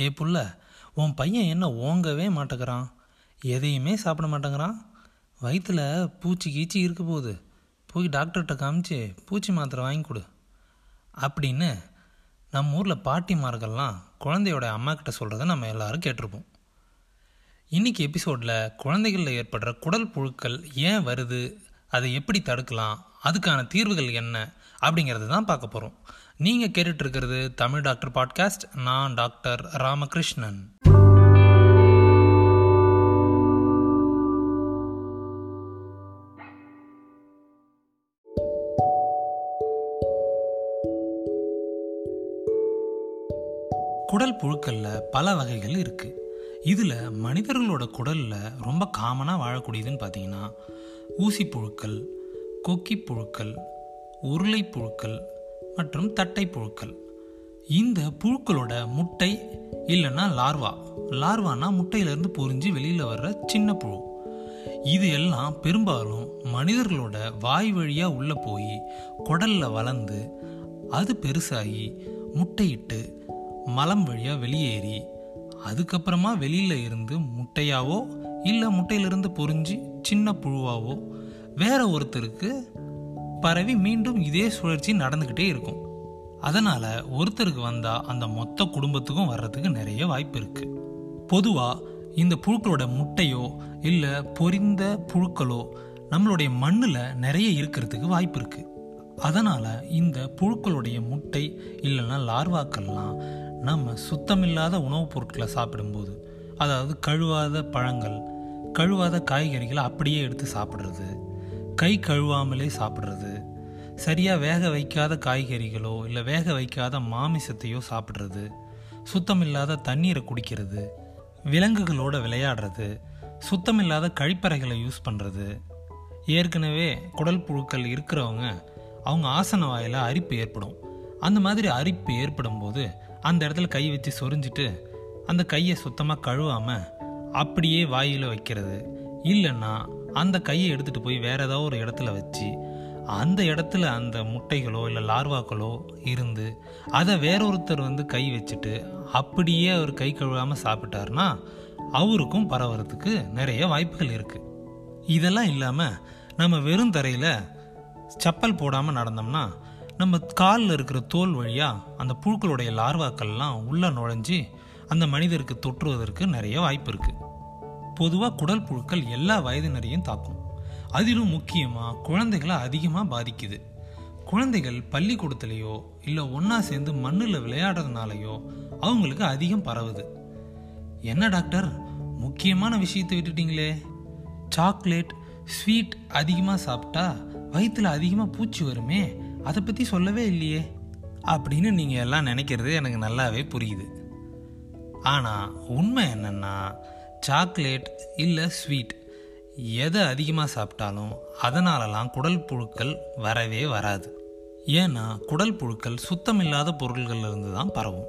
ஏ புள்ள உன் பையன் என்ன ஓங்கவே மாட்டேங்கிறான்? எதையுமே சாப்பிட மாட்டேங்கிறான்? வயிற்றில் பூச்சி கீச்சி இருக்க போகுது. போய் டாக்டர்கிட்ட காமிச்சு பூச்சி மாத்திரை வாங்கி கொடு. அப்படின்னு நம்ம ஊரில் பாட்டிமார்கள்லாம் குழந்தையோட அம்மா கிட்ட சொல்கிறத நம்ம எல்லாரும் கேட்டிருப்போம். இன்னைக்கு எபிசோடில் குழந்தைகளில் ஏற்படுற குடல் புழுக்கள் ஏன் வருது? அதை எப்படி தடுக்கலாம்? அதுக்கான தீர்வுகள் என்ன அப்படிங்கிறது தான் பார்க்க போகிறோம் நீங்கள் கேட்டுட்ருக்கிறது தமிழ் டாக்டர் பாட்காஸ்ட். நான் டாக்டர் ராமகிருஷ்ணன். குடல் புழுக்களில் பல வகைகள் இருக்குது இதில் மனிதர்களோட குடலில் ரொம்ப காமனாக வாழக்கூடியதுன்னு பார்த்தீங்கன்னா ஊசி புழுக்கள் கொக்கி புழுக்கள் உருளை புழுக்கள் மற்றும் தட்டை புழுக்கள். இந்த புழுக்களோட முட்டை இல்லைன்னா லார்வா. லார்வானா முட்டையிலேருந்து பொரிஞ்சு வெளியில் வர்ற சின்ன புழு. இது எல்லாம் பெரும்பாலும் மனிதர்களோட வாய் வழியாக உள்ளே போய் குடலில் வளர்ந்து அது பெருசாகி முட்டையிட்டு மலம் வழியாக வெளியேறி அதுக்கப்புறமா வெளியில் இருந்து முட்டையாவோ இல்லை முட்டையிலிருந்து பொரிஞ்சு சின்ன புழுவாவோ வேற ஒருத்தருக்கு பரவி மீண்டும் இதே சுழற்சி நடந்துக்கிட்டே இருக்கும். அதனால் ஒருத்தருக்கு வந்தால் அந்த மொத்த குடும்பத்துக்கும் வர்றதுக்கு நிறைய வாய்ப்பு இருக்குது பொதுவாக இந்த புழுக்களோட முட்டையோ இல்லை பொரிந்த புழுக்களோ நம்மளுடைய மண்ணில் நிறைய இருக்கிறதுக்கு வாய்ப்பு இருக்குது அதனால் இந்த புழுக்களுடைய முட்டை இல்லைன்னா லார்வாக்கள்லாம் நம்ம சுத்தமில்லாத உணவுப் பொருட்களை சாப்பிடும்போது அதாவது கழுவாத பழங்கள் கழுவாத காய்கறிகளை அப்படியே எடுத்து சாப்பிட்றது கை கழுவாமலே சாப்பிட்றது. சரியாக வேக வைக்காத காய்கறிகளோ இல்லை வேக வைக்காத மாமிசத்தையோ சாப்பிட்றது. சுத்தமில்லாத தண்ணீரை குடிக்கிறது. விலங்குகளோட விளையாடுறது. சுத்தமில்லாத கழிப்பறைகளை யூஸ் பண்ணுறது ஏற்கனவே குடல் புழுக்கள் இருக்கிறவங்க அவங்க ஆசன வாயில் அரிப்பு ஏற்படும். அந்த மாதிரி அரிப்பு ஏற்படும் போது அந்த இடத்துல கை வச்சு சொரிஞ்சிட்டு அந்த கையை சுத்தமாக கழுவாமல் அப்படியே வாயில் வைக்கிறது. இல்லைன்னா அந்த கையை எடுத்துகிட்டு போய் வேற ஏதாவது ஒரு இடத்துல வச்சு அந்த இடத்துல அந்த முட்டைகளோ இல்லை லார்வாக்களோ இருந்து அதை வேறொருத்தர் வந்து கை வச்சுட்டு அப்படியே அவர் கை கழுவாமல் சாப்பிட்டாருன்னா அவருக்கும் பரவறதுக்கு நிறைய வாய்ப்புகள் இருக்குது இதெல்லாம் இல்லாமல் நம்ம வெறும் தரையில் செப்பல் போடாமல் நடந்தோம்னா நம்ம காலில் இருக்கிற தோல் வழியாக அந்த புழுக்களுடைய லார்வாக்கள்லாம் உள்ளே நுழைஞ்சி அந்த மனிதருக்கு தொற்றுவதற்கு நிறைய வாய்ப்பு இருக்குது பொதுவாக குடல் புழுக்கள் எல்லா வயதினரையும் தாக்கும். அதிலும் முக்கியமாக குழந்தைகளை அதிகமாக பாதிக்குது. குழந்தைகள் பள்ளிக்கூடத்துலேயோ இல்லை ஒன்றா சேர்ந்து மண்ணில் விளையாடுறதுனாலையோ அவங்களுக்கு அதிகம் பரவுது. என்ன டாக்டர்? முக்கியமான விஷயத்தை விட்டுட்டீங்களே. சாக்லேட் ஸ்வீட் அதிகமாக சாப்பிட்டா வயிற்றில் அதிகமாக பூச்சி வருமே அதை பற்றி சொல்லவே இல்லையே. அப்படின்னு நீங்கள் எல்லாம் நினைக்கிறது எனக்கு நல்லாவே புரியுது. ஆனால் உண்மை என்னென்னா சாக்லேட் இல்லை ஸ்வீட். எதை அதிகமாக சாப்பிட்டாலும் அதனாலலாம் குடல் புழுக்கள் வரவே வராது. ஏன்னா குடல் புழுக்கள் சுத்தமில்லாத பொருள்கள்லேருந்து தான் பரவும்.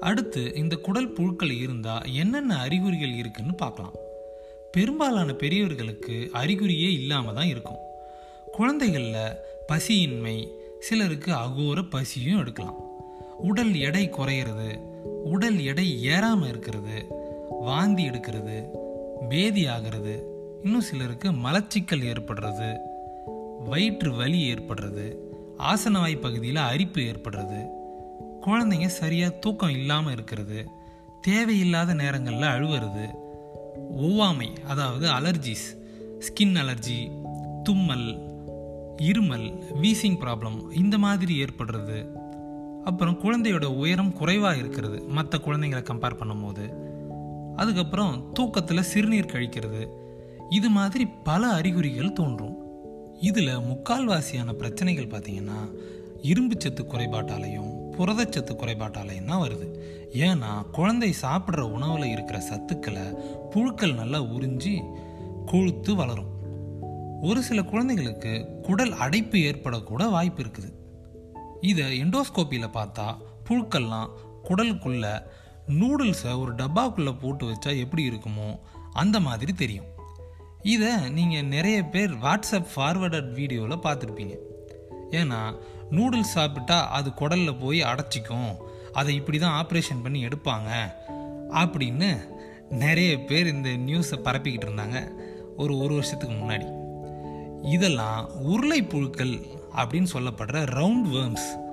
அடுத்து இந்த குடல் புழுக்கள் இருந்தால் என்னென்ன அறிகுறிகள் இருக்குன்னு பார்க்கலாம். பெரும்பாலான பெரியவர்களுக்கு அறிகுறியே இல்லாமல் தான் இருக்கும். குழந்தைகளில் பசியின்மை சிலருக்கு அகோர பசியும் எடுக்கலாம். உடல் எடை குறையிறது உடல் எடை ஏறாமல் இருக்கிறது வாந்தி எடுக்கிறது பேதி ஆகிறது இன்னும் சிலருக்கு மலச்சிக்கல் ஏற்படுறது வயிற்று வலி ஏற்படுறது ஆசனவாய் பகுதியில் அரிப்பு ஏற்படுறது குழந்தைங்க சரியாக தூக்கம் இல்லாமல் இருக்கிறது தேவையில்லாத நேரங்களில் அழுவுறது ஒவ்வாமை அதாவது அலர்ஜிஸ் ஸ்கின் அலர்ஜி தும்மல் இருமல் வீசிங் ப்ராப்ளம் இந்த மாதிரி ஏற்படுறது. அப்புறம் குழந்தையோட உயரம் குறைவாக இருக்கிறது. மற்ற குழந்தைங்களை கம்பேர் பண்ணும்போது. அதுக்கப்புறம் தூக்கத்தில் சிறுநீர் கழிக்கிறது. இது மாதிரி பல அறிகுறிகள் தோன்றும். இதில் முக்கால்வாசியான பிரச்சனைகள் பார்த்தீங்கன்னா இரும்பு சத்து குறைபாட்டாலையும் புரதச்சத்து குறைபாட்டாலையும் தான் வருது. ஏன்னா குழந்தை சாப்பிட்ற உணவில் இருக்கிற சத்துக்களை புழுக்கள் நல்லா உறிஞ்சி கொழுத்து வளரும். ஒரு சில குழந்தைகளுக்கு குடல் அடைப்பு ஏற்படக்கூட வாய்ப்பு இருக்குது. இதை எண்டோஸ்கோப்பியில் பார்த்தா புழுக்கள்லாம் குடலுக்குள்ள நூடுல்ஸை ஒரு டப்பாக்குள்ளே போட்டு வச்சா எப்படி இருக்குமோ அந்த மாதிரி தெரியும். இதை நீங்கள் நிறைய பேர் வாட்ஸ்அப் ஃபார்வர்டட் வீடியோவில் பார்த்துருப்பீங்க. ஏன்னா நூடுல்ஸ் சாப்பிட்டா அது குடலில் போய் அடைச்சிக்கும். அதை இப்படி தான் ஆப்ரேஷன் பண்ணி எடுப்பாங்க. அப்படின்னு நிறைய பேர் இந்த நியூஸை பரப்பிக்கிட்டு இருந்தாங்க. ஒரு ஒரு வருஷத்துக்கு முன்னாடி. இதெல்லாம் உருளை புழுக்கள் அப்படின்னு சொல்லப்படுற ரவுண்ட் வேர்ம்ஸ்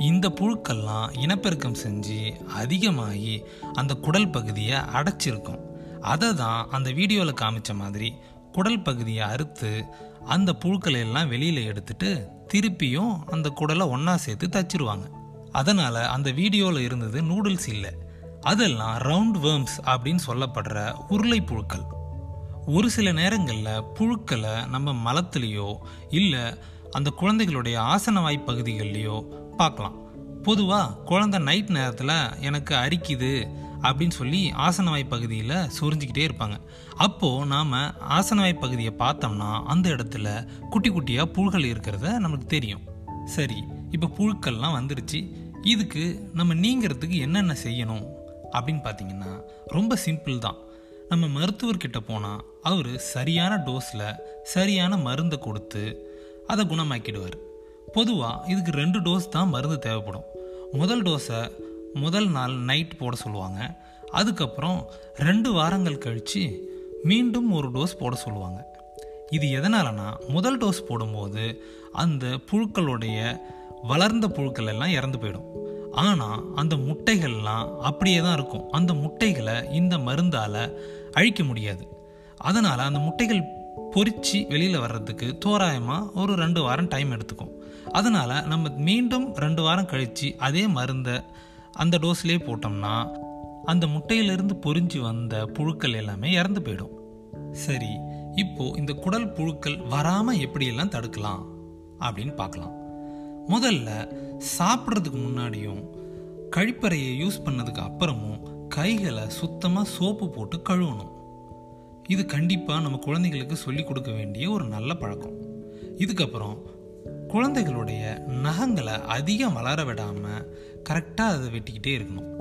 இந்த புழுக்கள்லாம் இனப்பெருக்கம் செஞ்சு அதிகமாகி அந்த குடல் பகுதியை அடைச்சிருக்கும். அதை தான் அந்த வீடியோவில் காமிச்ச மாதிரி குடல் பகுதியை அறுத்து அந்த புழுக்களை எல்லாம் வெளியில் எடுத்துட்டு திருப்பியும் அந்த குடலை ஒன்றா சேர்த்து தச்சிருவாங்க. அதனால் அந்த வீடியோவில் இருந்தது நூடுல்ஸ் இல்லை. அதெல்லாம் ரவுண்ட் வேர்ம்ஸ் அப்படின்னு சொல்லப்படுற உருளை புழுக்கள். ஒரு சில நேரங்களில் புழுக்களை நம்ம மலத்துலேயோ இல்லை அந்த குழந்தைகளுடைய ஆசன வாய் பகுதிகள்லையோ பார்க்கலாம். பொதுவாக குழந்தை நைட் நேரத்தில் எனக்கு அரிக்குது அப்படின்னு சொல்லி ஆசனவாய் பகுதியில் சொரிஞ்சிக்கிட்டே இருப்பாங்க. அப்போது நாம் ஆசனவாய் பகுதியை பார்த்தோம்னா அந்த இடத்துல குட்டி குட்டியாக புழுகள் இருக்கிறத நமக்கு தெரியும். சரி இப்போ புழுக்கள்லாம் வந்துருச்சு. இதுக்கு நம்ம நீங்கிறதுக்கு என்னென்ன செய்யணும் அப்படின்னு பார்த்தீங்கன்னா ரொம்ப சிம்பிள் தான். நம்ம மருத்துவர்கிட்ட போனால் அவர் சரியான டோஸில் சரியான மருந்தை கொடுத்து அதை குணமாக்கிடுவார். பொதுவாக இதுக்கு ரெண்டு டோஸ் தான் மருந்து தேவைப்படும். முதல் டோஸை முதல் நாள் நைட் போட சொல்லுவாங்க. அதுக்கப்புறம் ரெண்டு வாரங்கள் கழித்து மீண்டும் ஒரு டோஸ் போட சொல்லுவாங்க. இது எதனாலனா முதல் டோஸ் போடும்போது அந்த புழுக்களுடைய வளர்ந்த புழுக்கள் எல்லாம் இறந்து போயிடும். ஆனால் அந்த முட்டைகள்லாம் அப்படியே தான் இருக்கும். அந்த முட்டைகளை இந்த மருந்தால் அழிக்க முடியாது. அதனால் அந்த முட்டைகள் பொறிச்சு வெளியில் வர்றதுக்கு தோராயமாக ஒரு ரெண்டு வாரம் டைம் எடுத்துக்கும். அதனால் நம்ம மீண்டும் ரெண்டு வாரம் கழித்து அதே மருந்தை அந்த டோஸ்லேயே போட்டோம்னா அந்த முட்டையிலிருந்து பொறிஞ்சு வந்த புழுக்கள் எல்லாமே இறந்து போயிடும். சரி இப்போ இந்த குடல் புழுக்கள் வராமல் எப்படியெல்லாம் தடுக்கலாம் அப்படின்னு பார்க்கலாம். முதல்ல சாப்பிட்றதுக்கு முன்னாடியும் கழிப்பறையை யூஸ் பண்ணதுக்கு அப்புறமும் கைகளை சுத்தமாக சோப்பு போட்டு கழுவணும். இது கண்டிப்பாக நம்ம குழந்தைகளுக்கு சொல்லிக் கொடுக்க வேண்டிய ஒரு நல்ல பழக்கம். இதுக்கப்புறம் குழந்தைகளுடைய நகங்களை அதிகம் வளர விடாமல் கரெக்டாக அதை வெட்டிக்கிட்டே இருக்கணும்.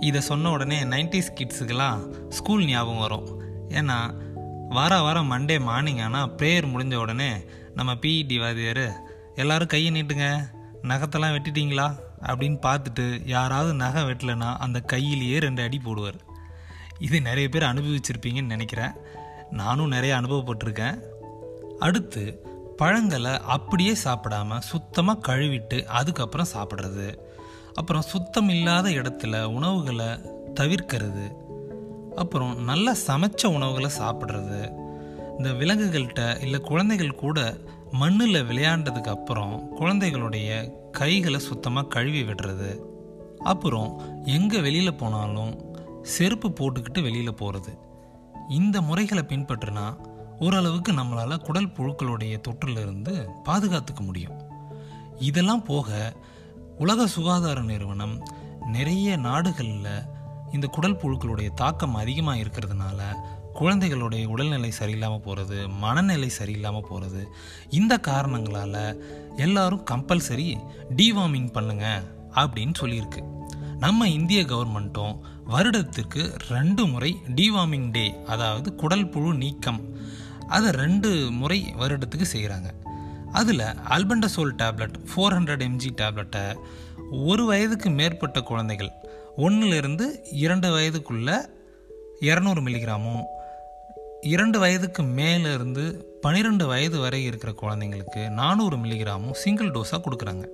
இதை சொன்ன உடனே நைன்டிஸ் கிட்ஸுக்கெல்லாம் ஸ்கூல் ஞாபகம் வரும். ஏன்னா வார வாரம் மண்டே மார்னிங் ஆனால் ப்ரேயர் முடிஞ்ச உடனே நம்ம பிஇடி வாதியார் எல்லாரும் கையை நீட்டுங்க. நகத்தெல்லாம் வெட்டிட்டீங்களா? அப்படின்னு பார்த்துட்டு யாராவது நகை வெட்டலைன்னா அந்த கையிலேயே ரெண்டு அடி போடுவார். இது நிறைய பேர் அனுபவிச்சிருப்பீங்கன்னு நினைக்கிறேன். நானும் நிறைய அனுபவப்பட்டிருக்கேன். அடுத்து பழங்களை அப்படியே சாப்பிடாம சுத்தமாக கழுவிட்டு அதுக்கப்புறம் சாப்பிட்றது. அப்புறம் சுத்தம் இல்லாத இடத்துல உணவுகளை தவிர்க்கிறது. அப்புறம் நல்லா சமைச்ச உணவுகளை சாப்பிட்றது. இந்த விலங்குகள்கிட்ட இல்லை குழந்தைகள் கூட மண்ணில் விளையாண்டதுக்கு அப்புறம் குழந்தைகளுடைய கைகளை சுத்தமாக கழுவி விடுறது. அப்புறம் எங்கே வெளியில் போனாலும் செருப்பு போட்டுக்கிட்டு வெளியில் போகிறது இந்த முறைகளை பின்பற்றினா ஓரளவுக்கு நம்மளால் குடல் புழுக்களுடைய தொற்றிலிருந்து பாதுகாத்துக்க முடியும். இதெல்லாம் போக உலக சுகாதார நிறுவனம் நிறைய நாடுகளில் இந்த குடல் புழுக்களுடைய தாக்கம் அதிகமாக இருக்கிறதுனால குழந்தைகளுடைய உடல்நிலை சரியில்லாமல் போகிறது மனநிலை சரியில்லாமல் போகிறது இந்த காரணங்களால் எல்லாரும் கம்பல்சரி டிவார்மிங் பண்ணுங்க அப்படின்னு சொல்லியிருக்கு. நம்ம இந்திய கவர்மெண்ட்டும் வருடத்திற்கு ரெண்டு முறை டிவார்மிங் டே அதாவது குடல் புழு நீக்கம் அதை ரெண்டு முறை வருடத்துக்கு செய்கிறாங்க. அதில் albendazole tablet four hundred MG டேப்லெட்டை ஒரு வயதுக்கு மேற்பட்ட குழந்தைகள் ஒன்றுலேருந்து இரண்டு வயதுக்குள்ளே இரநூறு மில்லிகிராமும் இரண்டு வயதுக்கு மேலேருந்து பன்னிரெண்டு வயது வரை இருக்கிற குழந்தைங்களுக்கு நானூறு மில்லிகிராமும் சிங்கிள் டோஸாக கொடுக்குறாங்க.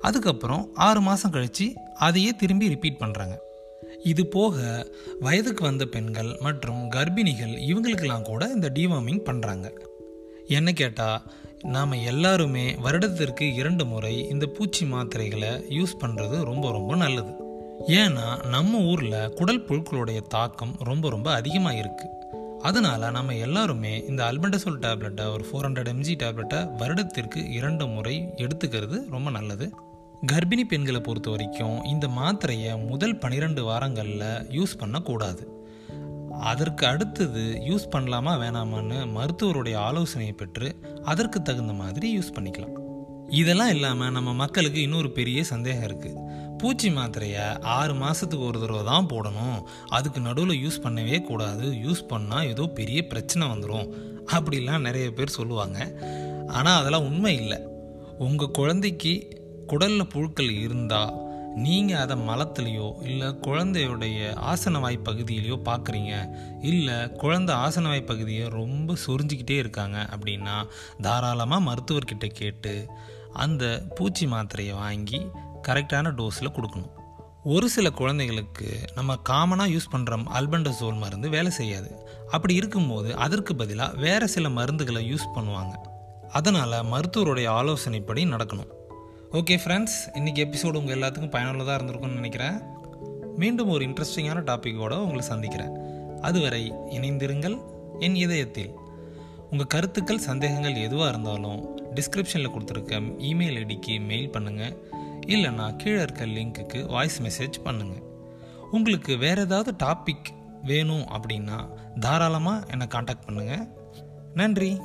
அதுக்கப்புறம் ஆறு மாதம் கழித்து அதையே திரும்பி ரிப்பீட் பண்ணுறாங்க இது போக வயதுக்கு வந்த பெண்கள் மற்றும் கர்ப்பிணிகள் இவங்களுக்கெல்லாம் கூட இந்த டிவார்மிங் பண்ணுறாங்க என்ன கேட்டால் நாம் எல்லாருமே வருடத்திற்கு இரண்டு முறை இந்த பூச்சி மாத்திரைகளை யூஸ் பண்ணுறது ரொம்ப ரொம்ப நல்லது. ஏன்னா நம்ம ஊரில் குடல் புழுக்களுடைய தாக்கம் ரொம்ப ரொம்ப அதிகமாக இருக்குது அதனால் நம்ம எல்லாருமே இந்த அல்பண்டசோல் டேப்லெட்டை ஒரு ஃபோர் ஹண்ட்ரட் எம்ஜி டேப்லெட்டை வருடத்திற்கு இரண்டு முறை எடுத்துக்கிறது ரொம்ப நல்லது. கர்ப்பிணி பெண்களை பொறுத்த வரைக்கும் இந்த மாத்திரையை முதல் பன்னிரெண்டு வாரங்களில் யூஸ் பண்ணக்கூடாது. அதற்கு அடுத்தது யூஸ் பண்ணலாமா வேணாமான்னு மருத்துவருடைய ஆலோசனையை பெற்று அதற்கு தகுந்த மாதிரி யூஸ் பண்ணிக்கலாம். இதெல்லாம் இல்லாமல் நம்ம மக்களுக்கு இன்னொரு பெரிய சந்தேகம் இருக்குது பூச்சி மாத்திரையை ஆறு மாதத்துக்கு ஒரு தடவை தான் போடணும். அதுக்கு நடுவில் யூஸ் பண்ணவே கூடாது. யூஸ் பண்ணால் ஏதோ பெரிய பிரச்சனை வந்துடும் அப்படிலாம் நிறைய பேர் சொல்லுவாங்க. ஆனால் அதெல்லாம் உண்மை இல்லை. உங்கள் குழந்தைக்கு குடலில் புழுக்கள் இருந்தால் நீங்கள் அதை மலத்துலேயோ இல்லை குழந்தையுடைய ஆசனவாய் பகுதியிலையோ பார்க்குறீங்க இல்லை குழந்தை ஆசனவாய் பகுதியை ரொம்ப சொரிஞ்சிக்கிட்டே இருக்காங்க அப்படின்னா தாராளமாக மருத்துவர்கிட்ட கேட்டு அந்த பூச்சி மாத்திரையை வாங்கி கரெக்டான டோஸில் கொடுக்கணும். ஒரு சில குழந்தைகளுக்கு நம்ம காமனாக யூஸ் பண்ணுற அல்பண்டசோல் மருந்து வேலை செய்யாது. அப்படி இருக்கும்போது அதற்கு பதிலாக வேறு சில மருந்துகளை யூஸ் பண்ணுவாங்க. அதனால் மருத்துவருடைய ஆலோசனைப்படி நடக்கணும். ஓகே ஃப்ரெண்ட்ஸ் இன்றைக்கி எபிசோடு உங்கள் எல்லாத்துக்கும் பயனுள்ளதாக இருந்திருக்கும்னு நினைக்கிறேன். மீண்டும் ஒரு இன்ட்ரெஸ்டிங்கான டாப்பிக்கோடு உங்களை சந்திக்கிறேன். அதுவரை இணைந்திருங்கள் என் இதயத்தில். உங்கள் கருத்துக்கள் சந்தேகங்கள் எதுவாக இருந்தாலும் டிஸ்கிரிப்ஷனில் கொடுத்துருக்க இமெயில் ஐடிக்கு மெயில் பண்ணுங்கள் இல்லைன்னா கீழே இருக்க லிங்க்குக்கு வாய்ஸ் மெசேஜ் பண்ணுங்கள் உங்களுக்கு வேறு ஏதாவது டாபிக் வேணும் அப்படின்னா தாராளமாக என்னை காண்டாக்ட் பண்ணுங்கள் நன்றி.